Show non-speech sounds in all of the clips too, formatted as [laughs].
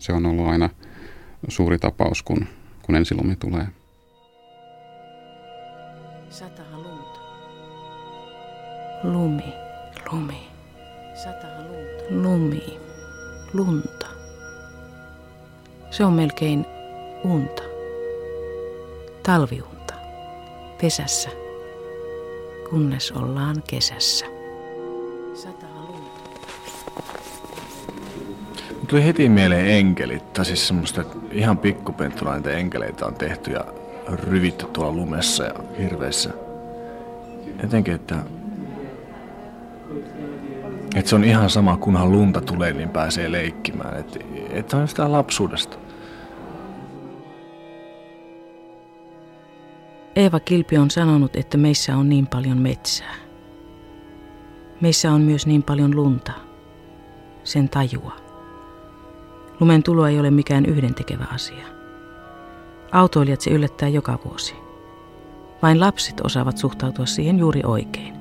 Se on ollut aina suuri tapaus, kun, kun ensilumi tulee. Satahan lunta. Lumi, lumi, Satahan lunta. lumi, lunta. Se on melkein unta. Talviunta. Pesässä. Kunnes ollaan kesässä. Satahan Tuli heti mieleen enkelit, tai siis semmoista ihan pikkupenttuna niitä enkeleitä on tehty ja ryvitty tuolla lumessa ja hirveissä. Jotenkin, että, että se on ihan sama, kunhan lunta tulee, niin pääsee leikkimään. Että, että on sitä lapsuudesta. Eeva Kilpi on sanonut, että meissä on niin paljon metsää. Meissä on myös niin paljon lunta. Sen tajua. Lumen tulo ei ole mikään yhdentekevä asia. Autoilijat se yllättää joka vuosi. Vain lapset osaavat suhtautua siihen juuri oikein.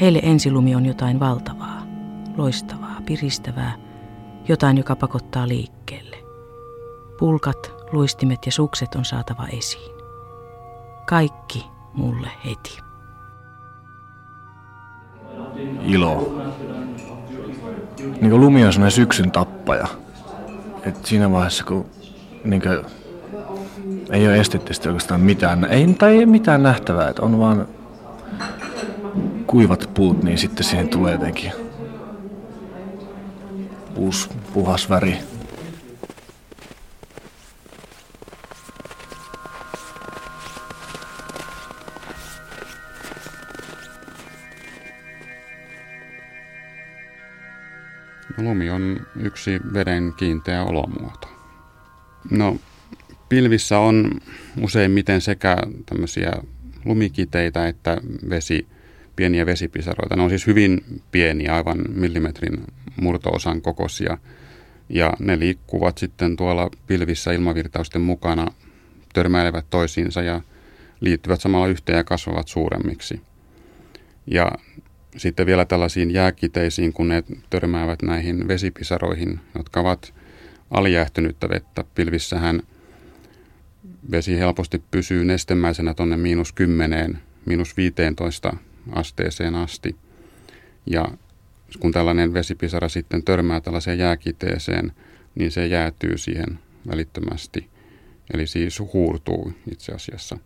Heille ensilumi on jotain valtavaa, loistavaa, piristävää, jotain, joka pakottaa liikkeelle. Pulkat, luistimet ja sukset on saatava esiin. Kaikki mulle heti. Ilo. Niin kuin lumi on syksyn tappaja. Et siinä vaiheessa, kun niin kuin, ei ole esteettisesti oikeastaan mitään, ei, tai ei mitään nähtävää, että on vaan kuivat puut, niin sitten siihen tulee jotenkin uusi puhas väri. Lumi on yksi veden kiinteä olomuoto. No, pilvissä on useimmiten sekä tämmöisiä lumikiteitä että vesi, pieniä vesipisaroita. Ne on siis hyvin pieniä, aivan millimetrin murtoosan kokoisia. Ja ne liikkuvat sitten tuolla pilvissä ilmavirtausten mukana, törmäilevät toisiinsa ja liittyvät samalla yhteen ja kasvavat suuremmiksi. Ja sitten vielä tällaisiin jääkiteisiin, kun ne törmäävät näihin vesipisaroihin, jotka ovat alijäähtynyttä vettä. Pilvissähän vesi helposti pysyy nestemäisenä tuonne miinus 10, miinus 15 asteeseen asti. Ja kun tällainen vesipisara sitten törmää tällaiseen jääkiteeseen, niin se jäätyy siihen välittömästi. Eli siis huurtuu itse asiassa.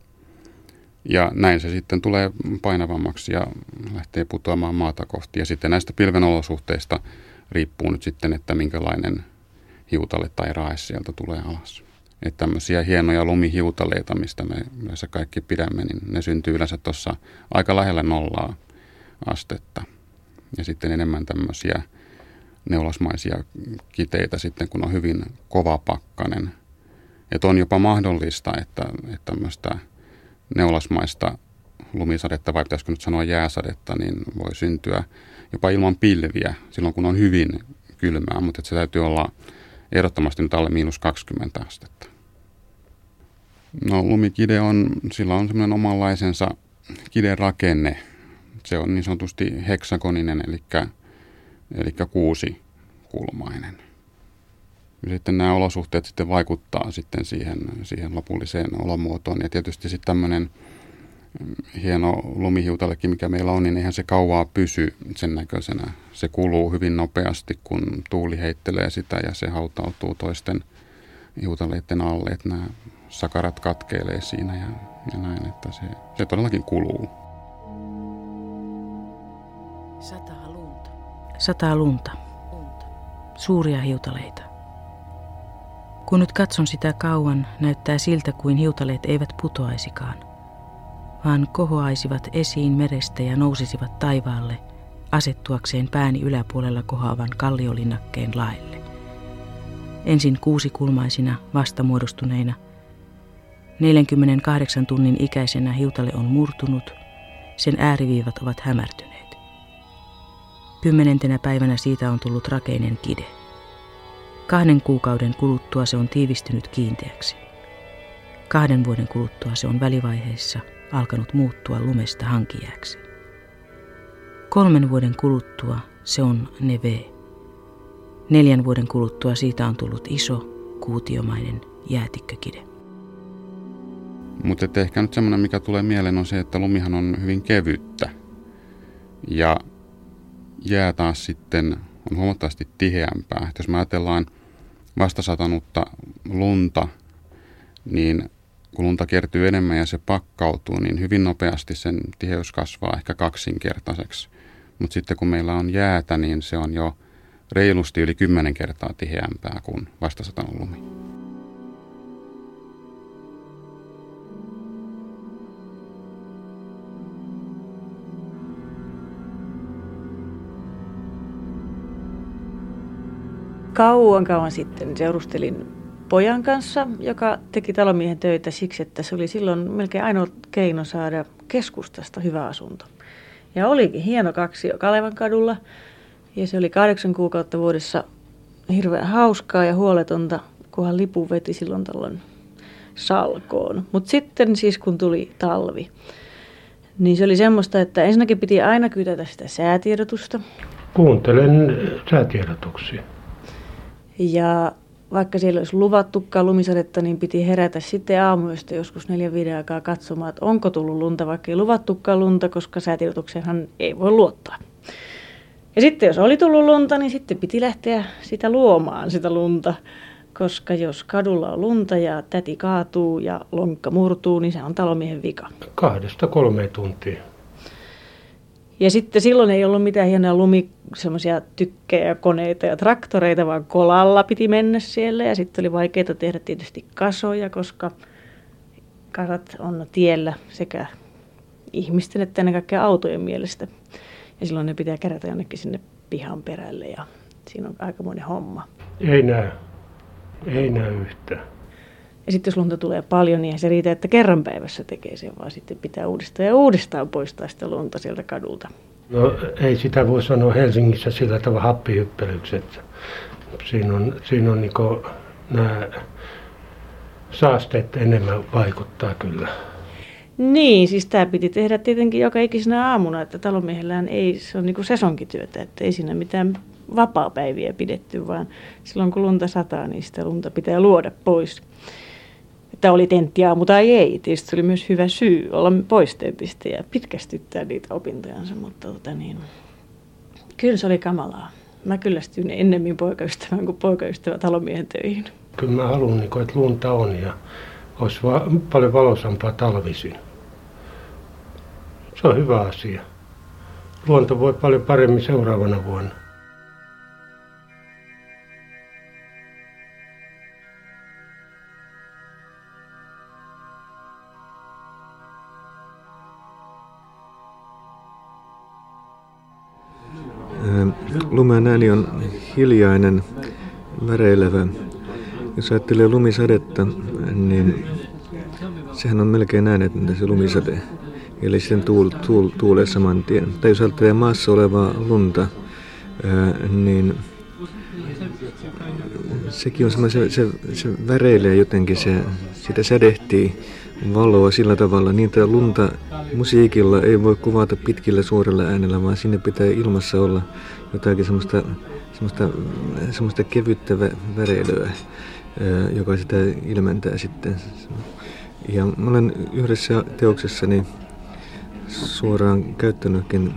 Ja näin se sitten tulee painavammaksi ja lähtee putoamaan maata kohti. Ja sitten näistä pilven olosuhteista riippuu nyt sitten, että minkälainen hiutale tai rae sieltä tulee alas. Että tämmöisiä hienoja lumihiutaleita, mistä me yleensä kaikki pidämme, niin ne syntyy yleensä tuossa aika lähellä nollaa astetta. Ja sitten enemmän tämmöisiä neulasmaisia kiteitä sitten, kun on hyvin kova pakkanen. Että on jopa mahdollista, että, että tämmöistä neulasmaista lumisadetta, vai pitäisikö nyt sanoa jääsadetta, niin voi syntyä jopa ilman pilviä silloin, kun on hyvin kylmää, mutta se täytyy olla ehdottomasti nyt alle miinus 20 astetta. No lumikide on, sillä on semmoinen omanlaisensa kiderakenne. Se on niin sanotusti heksagoninen, eli, eli kuusi kulmainen. Sitten nämä olosuhteet sitten vaikuttaa sitten siihen, siihen lopulliseen olomuotoon. Ja tietysti sitten tämmöinen hieno lumihiutalekin, mikä meillä on, niin eihän se kauaa pysy sen näköisenä. Se kuluu hyvin nopeasti, kun tuuli heittelee sitä ja se hautautuu toisten hiutaleiden alle, että nämä sakarat katkeilee siinä ja, ja näin, että se, se todellakin kuluu. Satahan lunta. Sataa lunta, Lunta. suuria hiutaleita. Kun nyt katson sitä kauan, näyttää siltä kuin hiutaleet eivät putoaisikaan, vaan kohoaisivat esiin merestä ja nousisivat taivaalle asettuakseen pääni yläpuolella kohoavan kalliolinnakkeen laelle. Ensin kuusikulmaisina vastamuodostuneina. 48 tunnin ikäisenä hiutale on murtunut, sen ääriviivat ovat hämärtyneet. Kymmenentenä päivänä siitä on tullut rakeinen kide. Kahden kuukauden kuluttua se on tiivistynyt kiinteäksi. Kahden vuoden kuluttua se on välivaiheessa alkanut muuttua lumesta hankijääksi. Kolmen vuoden kuluttua se on neve. Neljän vuoden kuluttua siitä on tullut iso, kuutiomainen jäätikkökide. Mutta ehkä nyt semmoinen, mikä tulee mieleen, on se, että lumihan on hyvin kevyttä. Ja jää taas sitten on huomattavasti tiheämpää. Et jos me ajatellaan vastasatanutta lunta, niin kun lunta kertyy enemmän ja se pakkautuu, niin hyvin nopeasti sen tiheys kasvaa ehkä kaksinkertaiseksi. Mutta sitten kun meillä on jäätä, niin se on jo reilusti yli kymmenen kertaa tiheämpää kuin vastasatanut lumi. Kauan kauan sitten seurustelin pojan kanssa, joka teki talomiehen töitä siksi, että se oli silloin melkein ainoa keino saada keskustasta hyvä asunto. Ja olikin hieno kaksi Kalevan kadulla. Ja se oli kahdeksan kuukautta vuodessa hirveän hauskaa ja huoletonta, kunhan lipu veti silloin tällöin salkoon. Mutta sitten siis kun tuli talvi, niin se oli semmoista, että ensinnäkin piti aina kytätä sitä säätiedotusta. Kuuntelen säätiedotuksia. Ja vaikka siellä olisi luvattukaan lumisadetta, niin piti herätä sitten aamuyöstä joskus neljä viiden aikaa katsomaan, että onko tullut lunta, vaikka ei luvattukaan lunta, koska säätiedotukseenhan ei voi luottaa. Ja sitten jos oli tullut lunta, niin sitten piti lähteä sitä luomaan sitä lunta, koska jos kadulla on lunta ja täti kaatuu ja lonkka murtuu, niin se on talomiehen vika. Kahdesta kolmeen tuntia. Ja sitten silloin ei ollut mitään hienoja lumi, semmoisia tykkejä, koneita ja traktoreita, vaan kolalla piti mennä siellä. Ja sitten oli vaikeaa tehdä tietysti kasoja, koska kasat on tiellä sekä ihmisten että ennen kaikkea autojen mielestä. Ja silloin ne pitää kerätä jonnekin sinne pihan perälle ja siinä on aikamoinen homma. Ei näy. Ei näy yhtään. Ja sitten jos lunta tulee paljon, niin ei se riitä, että kerran päivässä tekee sen, vaan sitten pitää uudestaan ja uudestaan poistaa sitä lunta sieltä kadulta. No ei sitä voi sanoa Helsingissä sillä tavalla happihyppelyksi, että siinä on, siinä on niin nämä saasteet enemmän vaikuttaa kyllä. Niin, siis tämä piti tehdä tietenkin joka ikisenä aamuna, että talonmiehellään ei, se on niin kuin sesonkityötä, että ei siinä mitään vapaa-päiviä pidetty, vaan silloin kun lunta sataa, niin sitä lunta pitää luoda pois että oli tenttiaamu tai ei. Tietysti oli myös hyvä syy olla pois tentistä ja pitkästyttää niitä opintojansa, mutta tota niin, kyllä se oli kamalaa. Mä kyllästyin ennemmin poikaystävän kuin poikaystävä talomiehen töihin. Kyllä mä haluan, niin että lunta on ja olisi va- paljon valosampaa talvisin. Se on hyvä asia. Luonto voi paljon paremmin seuraavana vuonna. Hiljainen, väreilevä. Jos ajattelee lumisadetta, niin sehän on melkein äänetöntä se lumisade. Eli sen tuul, tuul, tuulee saman tien. Tai jos ajattelee maassa olevaa lunta, ää, niin sekin on semmoinen, se, se, se väreilee jotenkin, se, sitä sädehtii valoa sillä tavalla. Niitä lunta musiikilla ei voi kuvata pitkillä suurella äänellä, vaan sinne pitää ilmassa olla jotakin semmoista, semmoista, semmoista kevyttä väreilyä, joka sitä ilmentää sitten. Ja mä olen yhdessä teoksessani suoraan käyttänytkin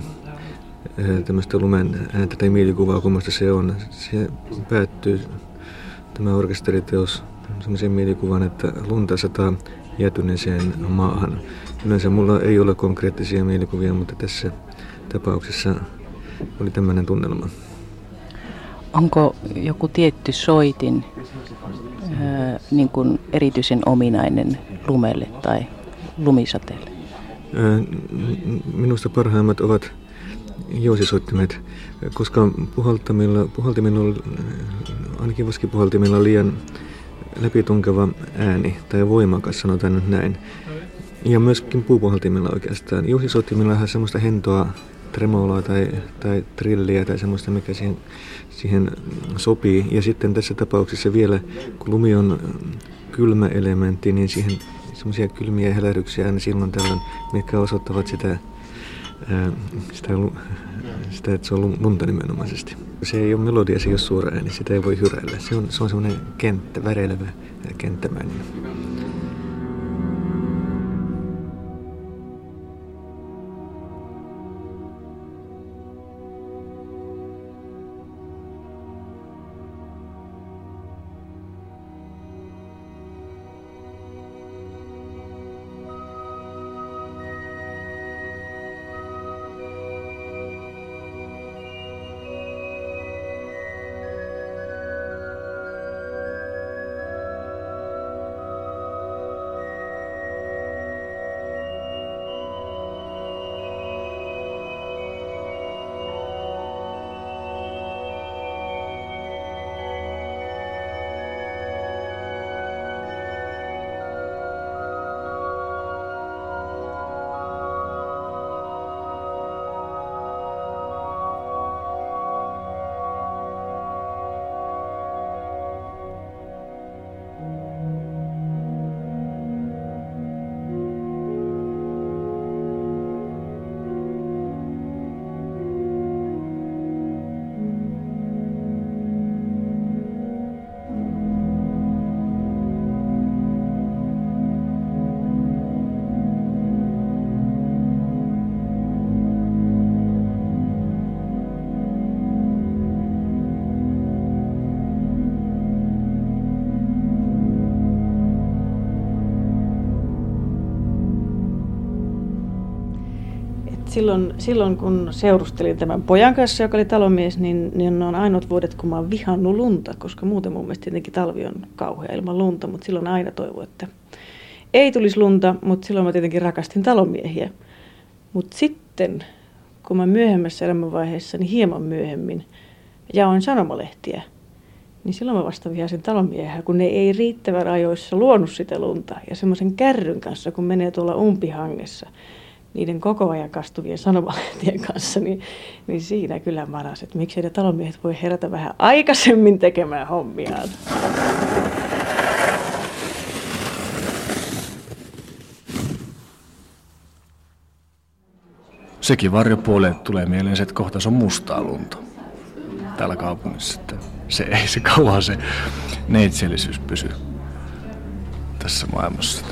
tämmöistä lumen ääntä tai mielikuvaa, kummasta se on. Se päättyy tämä orkesteriteos semmoisen mielikuvan, että lunta sataa jäätyneeseen maahan. Yleensä mulla ei ole konkreettisia mielikuvia, mutta tässä tapauksessa oli tämmöinen tunnelma. Onko joku tietty soitin ää, niin kuin erityisen ominainen lumelle tai lumisateelle? Minusta parhaimmat ovat jousisoittimet, koska puhaltamilla, puhaltimilla ainakin vaskipuhaltimilla on liian läpitunkeva ääni tai voimakas, sanotaan näin. Ja myöskin puupuhaltimilla oikeastaan. Jousisoittimilla on semmoista hentoa tremoloa tai, tai trilliä tai semmoista, mikä siihen, siihen sopii. Ja sitten tässä tapauksessa vielä, kun lumi on kylmä elementti, niin siihen semmoisia kylmiä helähdyksiä aina silloin tällöin, mitkä osoittavat sitä, sitä sitä, että se on lunta nimenomaisesti. Se ei ole melodia, se ei ole suora ääni, sitä ei voi hyräillä. Se on, se on semmoinen kenttä, väreilevä kenttämäinen. Silloin, silloin kun seurustelin tämän pojan kanssa, joka oli talomies, niin, niin on ainoat vuodet, kun mä oon vihannut lunta, koska muuten mun mielestä tietenkin talvi on kauhea ilman lunta, mutta silloin aina toivo, että ei tulisi lunta, mutta silloin mä tietenkin rakastin talomiehiä. Mutta sitten, kun mä myöhemmässä elämänvaiheessa, niin hieman myöhemmin, jaoin sanomalehtiä, niin silloin mä vasta vihasin talonmiehiä, kun ne ei riittävän ajoissa luonut sitä lunta. Ja semmoisen kärryn kanssa, kun menee tuolla umpihangessa, niiden koko ajan kastuvien sanomalehtien kanssa, niin, niin siinä kyllä maras, että miksi ne talonmiehet voi herätä vähän aikaisemmin tekemään hommiaan. Sekin varjopuoleen tulee mieleen se, että kohta se on mustaa lunta täällä kaupungissa. Että se ei se kauan se neitsellisyys pysy tässä maailmassa.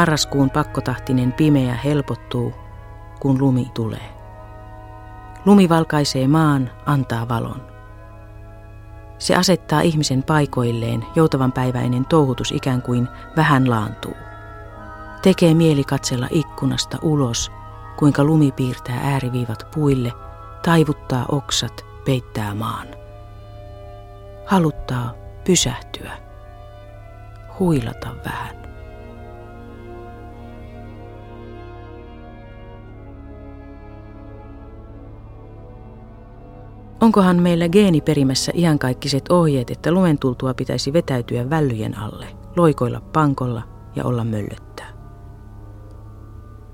Marraskuun pakkotahtinen pimeä helpottuu, kun lumi tulee. Lumi valkaisee maan, antaa valon. Se asettaa ihmisen paikoilleen, joutavan päiväinen touhutus ikään kuin vähän laantuu. Tekee mieli katsella ikkunasta ulos, kuinka lumi piirtää ääriviivat puille, taivuttaa oksat, peittää maan. Haluttaa pysähtyä, huilata vähän. Onkohan meillä geeniperimässä iankaikkiset ohjeet, että lumen tultua pitäisi vetäytyä vällyjen alle, loikoilla pankolla ja olla möllöttää?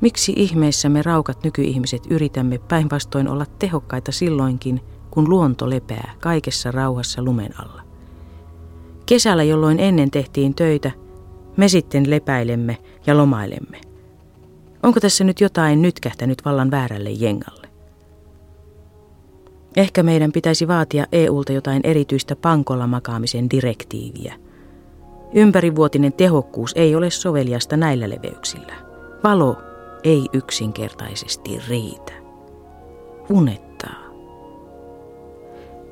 Miksi ihmeessä me raukat nykyihmiset yritämme päinvastoin olla tehokkaita silloinkin, kun luonto lepää kaikessa rauhassa lumen alla? Kesällä, jolloin ennen tehtiin töitä, me sitten lepäilemme ja lomailemme. Onko tässä nyt jotain nytkähtänyt vallan väärälle jengalle? Ehkä meidän pitäisi vaatia EUlta jotain erityistä pankolla makaamisen direktiiviä. Ympärivuotinen tehokkuus ei ole soveliasta näillä leveyksillä. Valo ei yksinkertaisesti riitä. Unettaa.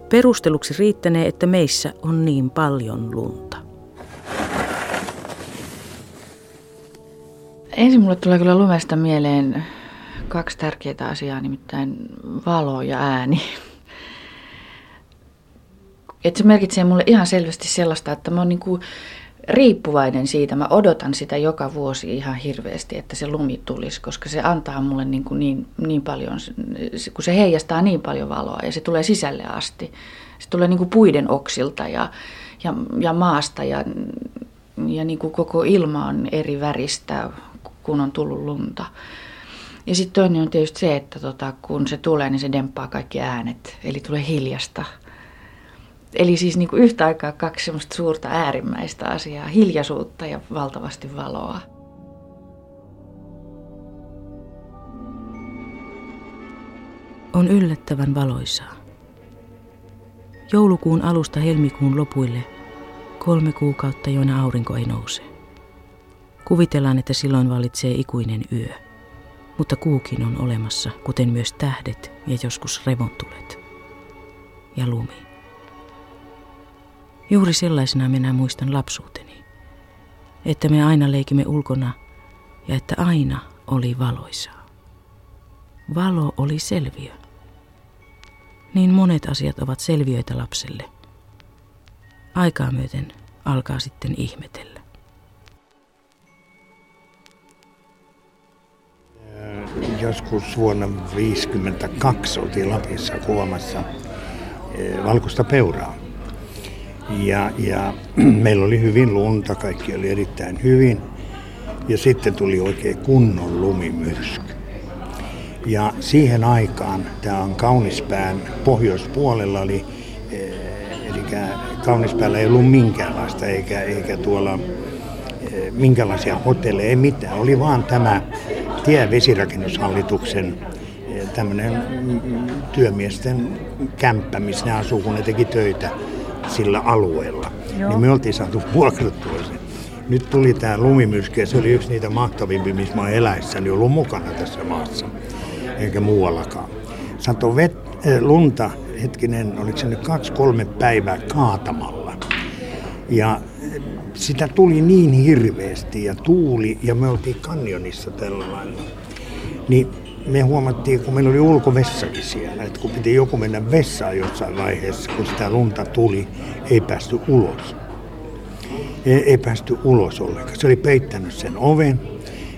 Perusteluksi riittänee, että meissä on niin paljon lunta. Ensin mulle tulee kyllä lumesta mieleen kaksi tärkeää asiaa, nimittäin valo ja ääni. Et se merkitsee mulle ihan selvästi sellaista, että mä oon niinku riippuvainen siitä. Mä odotan sitä joka vuosi ihan hirveästi, että se lumi tulisi, koska se antaa mulle niin, niin, niin paljon, kun se heijastaa niin paljon valoa ja se tulee sisälle asti. Se tulee niin kuin puiden oksilta ja, ja, ja maasta ja, ja niin kuin koko ilma on eri väristä, kun on tullut lunta. Ja sitten toinen on tietysti se, että tota, kun se tulee, niin se demppaa kaikki äänet, eli tulee hiljasta. Eli siis niin kuin yhtä aikaa kaksi semmoista suurta äärimmäistä asiaa, hiljaisuutta ja valtavasti valoa. On yllättävän valoisaa. Joulukuun alusta helmikuun lopuille kolme kuukautta, joina aurinko ei nouse. Kuvitellaan, että silloin vallitsee ikuinen yö, mutta kuukin on olemassa, kuten myös tähdet ja joskus revontulet ja lumi. Juuri sellaisena minä muistan lapsuuteni, että me aina leikimme ulkona ja että aina oli valoisaa. Valo oli selviö. Niin monet asiat ovat selviöitä lapselle. Aikaa myöten alkaa sitten ihmetellä. Joskus vuonna 1952 oltiin Lapissa kuvaamassa eh, valkoista peuraa. Ja, ja [clears throat] meillä oli hyvin lunta, kaikki oli erittäin hyvin. Ja sitten tuli oikein kunnon lumimyrsky. Ja siihen aikaan, tämä on Kaunispään pohjoispuolella, oli, eh, eli Kaunispäällä ei ollut minkäänlaista, eikä, eikä tuolla eh, minkälaisia hotelleja, ei mitään. Oli vaan tämä tie vesirakennushallituksen eh, tämmöinen mm, työmiesten kämppä, missä ne asuu, kun ne teki töitä sillä alueella. Joo. Niin me oltiin saatu vuokrattua se. Nyt tuli tämä lumimyrsky ja se oli yksi niitä mahtavimpia, missä mä oon eläessäni ollut mukana tässä maassa eikä muuallakaan. Sato vet, äh, lunta, hetkinen, oliko se nyt kaksi-kolme päivää kaatamalla. Ja eh, sitä tuli niin hirveästi ja tuuli ja me oltiin kanjonissa tällä lailla. Niin me huomattiin, kun meillä oli ulkovessakin siellä, että kun piti joku mennä vessaan jossain vaiheessa, kun sitä lunta tuli, ei päästy ulos. Ei, ei päästy ulos ollenkaan. Se oli peittänyt sen oven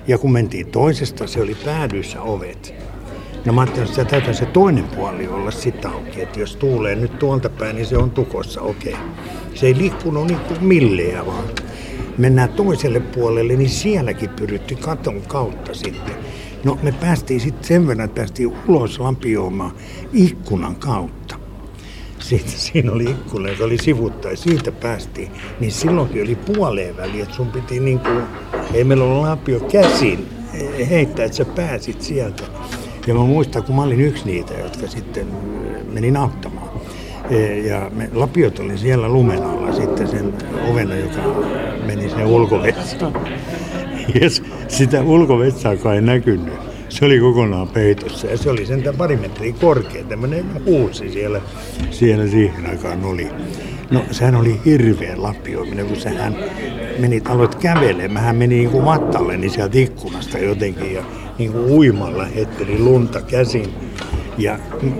ja kun mentiin toisesta, se oli päädyissä ovet. No mä ajattelin, että täytyy se toinen puoli olla sitten auki, että jos tuulee nyt tuolta päin, niin se on tukossa, okei. Okay. Se ei liikkunut niin kuin millejä vaan. Mennään toiselle puolelle, niin sielläkin pyritty katon kautta sitten. No me päästiin sitten sen verran, että päästiin ulos lampioimaan ikkunan kautta. Sitten siinä oli ikkuna, joka oli sivutta ja siitä päästiin. Niin silloinkin oli puoleen väliin, että sun piti niin kuin, ei meillä ollut lapio käsin heittää, että sä pääsit sieltä. Ja mä muistan, kun mä olin yksi niitä, jotka sitten menin auttamaan. E, ja me, lapiot oli siellä lumen alla sitten sen ovena, joka meni sinne ulkovetsaan. [laughs] Ja sitä ulkovetsaakaan ei näkynyt. Se oli kokonaan peitossa ja se oli sentään pari metriä korkea. Tämmöinen huusi siellä, siellä siihen aikaan oli. No sehän oli hirveä lapioiminen, kun sehän meni, aloit kävelemään, hän meni niin kuin mattalle niin sieltä ikkunasta jotenkin ja niin kuin uimalla heitteli lunta käsin. Ja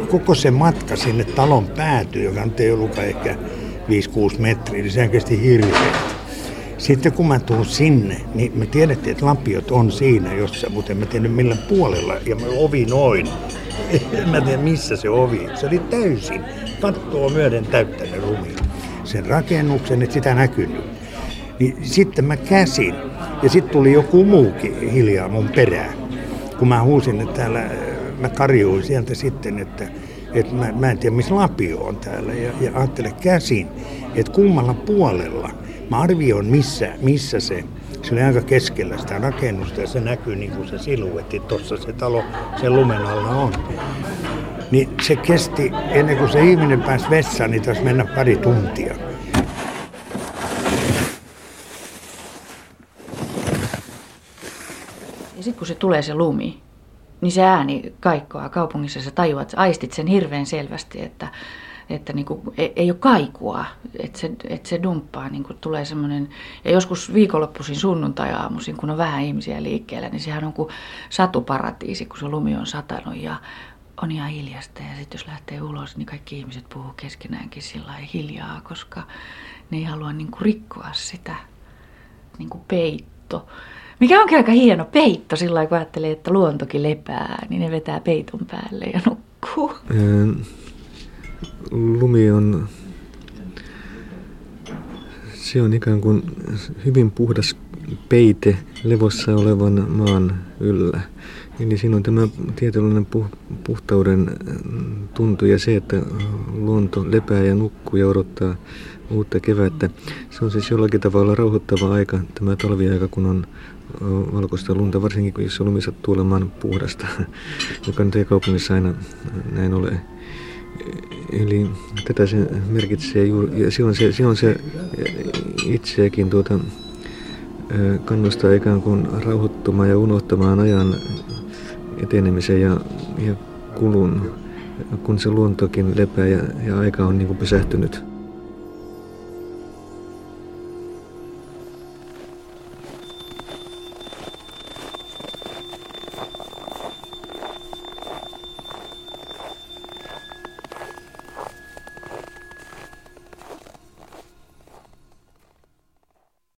koko se matka sinne talon päätyy, joka nyt ei ollutkaan ehkä 5-6 metriä, niin sehän kesti hirveästi. Sitten kun mä tuun sinne, niin me tiedettiin, että lapiot on siinä jossain, mutta en mä tiedä millä puolella. Ja mä ovi noin. En mä tiedä missä se ovi. Se oli täysin kattoa myöden täyttänyt rumi. Sen rakennuksen, että sitä näkynyt. Niin sitten mä käsin. Ja sitten tuli joku muukin hiljaa mun perään kun mä huusin, että täällä, mä karjuin sieltä sitten, että, että mä, mä en tiedä missä Lapio on täällä ja, ja ajattele käsin, että kummalla puolella. Mä arvioin missä, missä se, se oli aika keskellä sitä rakennusta ja se näkyy niin kuin se siluetti, tuossa se talo sen lumen alla on. Niin se kesti, ennen kuin se ihminen pääsi vessaan, niin taisi mennä pari tuntia. sitten kun se tulee se lumi, niin se ääni kaikkoa kaupungissa. Sä tajuat, aistit sen hirveän selvästi, että, että niin kuin, ei, ei ole kaikua, että se, että se dumppaa. Niin kuin tulee semmoinen, ja joskus viikonloppuisin sunnuntai-aamuisin, kun on vähän ihmisiä liikkeellä, niin sehän on kuin satuparatiisi, kun se lumi on satanut ja on ihan hiljasta. Ja sitten jos lähtee ulos, niin kaikki ihmiset puhuu keskenäänkin sillä hiljaa, koska ne ei halua niin kuin rikkoa sitä niin kuin peitto. Mikä onkin aika hieno peitto sillä kun ajattelee, että luontokin lepää, niin ne vetää peiton päälle ja nukkuu. Lumi on Se on ikään kuin hyvin puhdas peite levossa olevan maan yllä. Eli siinä on tämä tietynlainen puhtauden tuntu ja se, että luonto lepää ja nukkuu ja odottaa uutta kevättä. Se on siis jollakin tavalla rauhoittava aika, tämä talviaika, kun on valkoista lunta, varsinkin jos lumi sattuu olemaan puhdasta, [laughs] joka nyt ei kaupungissa aina näin ole. Eli tätä se merkitsee juuri, ja silloin se, silloin se itseäkin tuota, kannustaa ikään kuin rauhoittumaan ja unohtamaan ajan etenemisen ja, ja kulun, kun se luontokin lepää ja, ja aika on niin kuin pysähtynyt.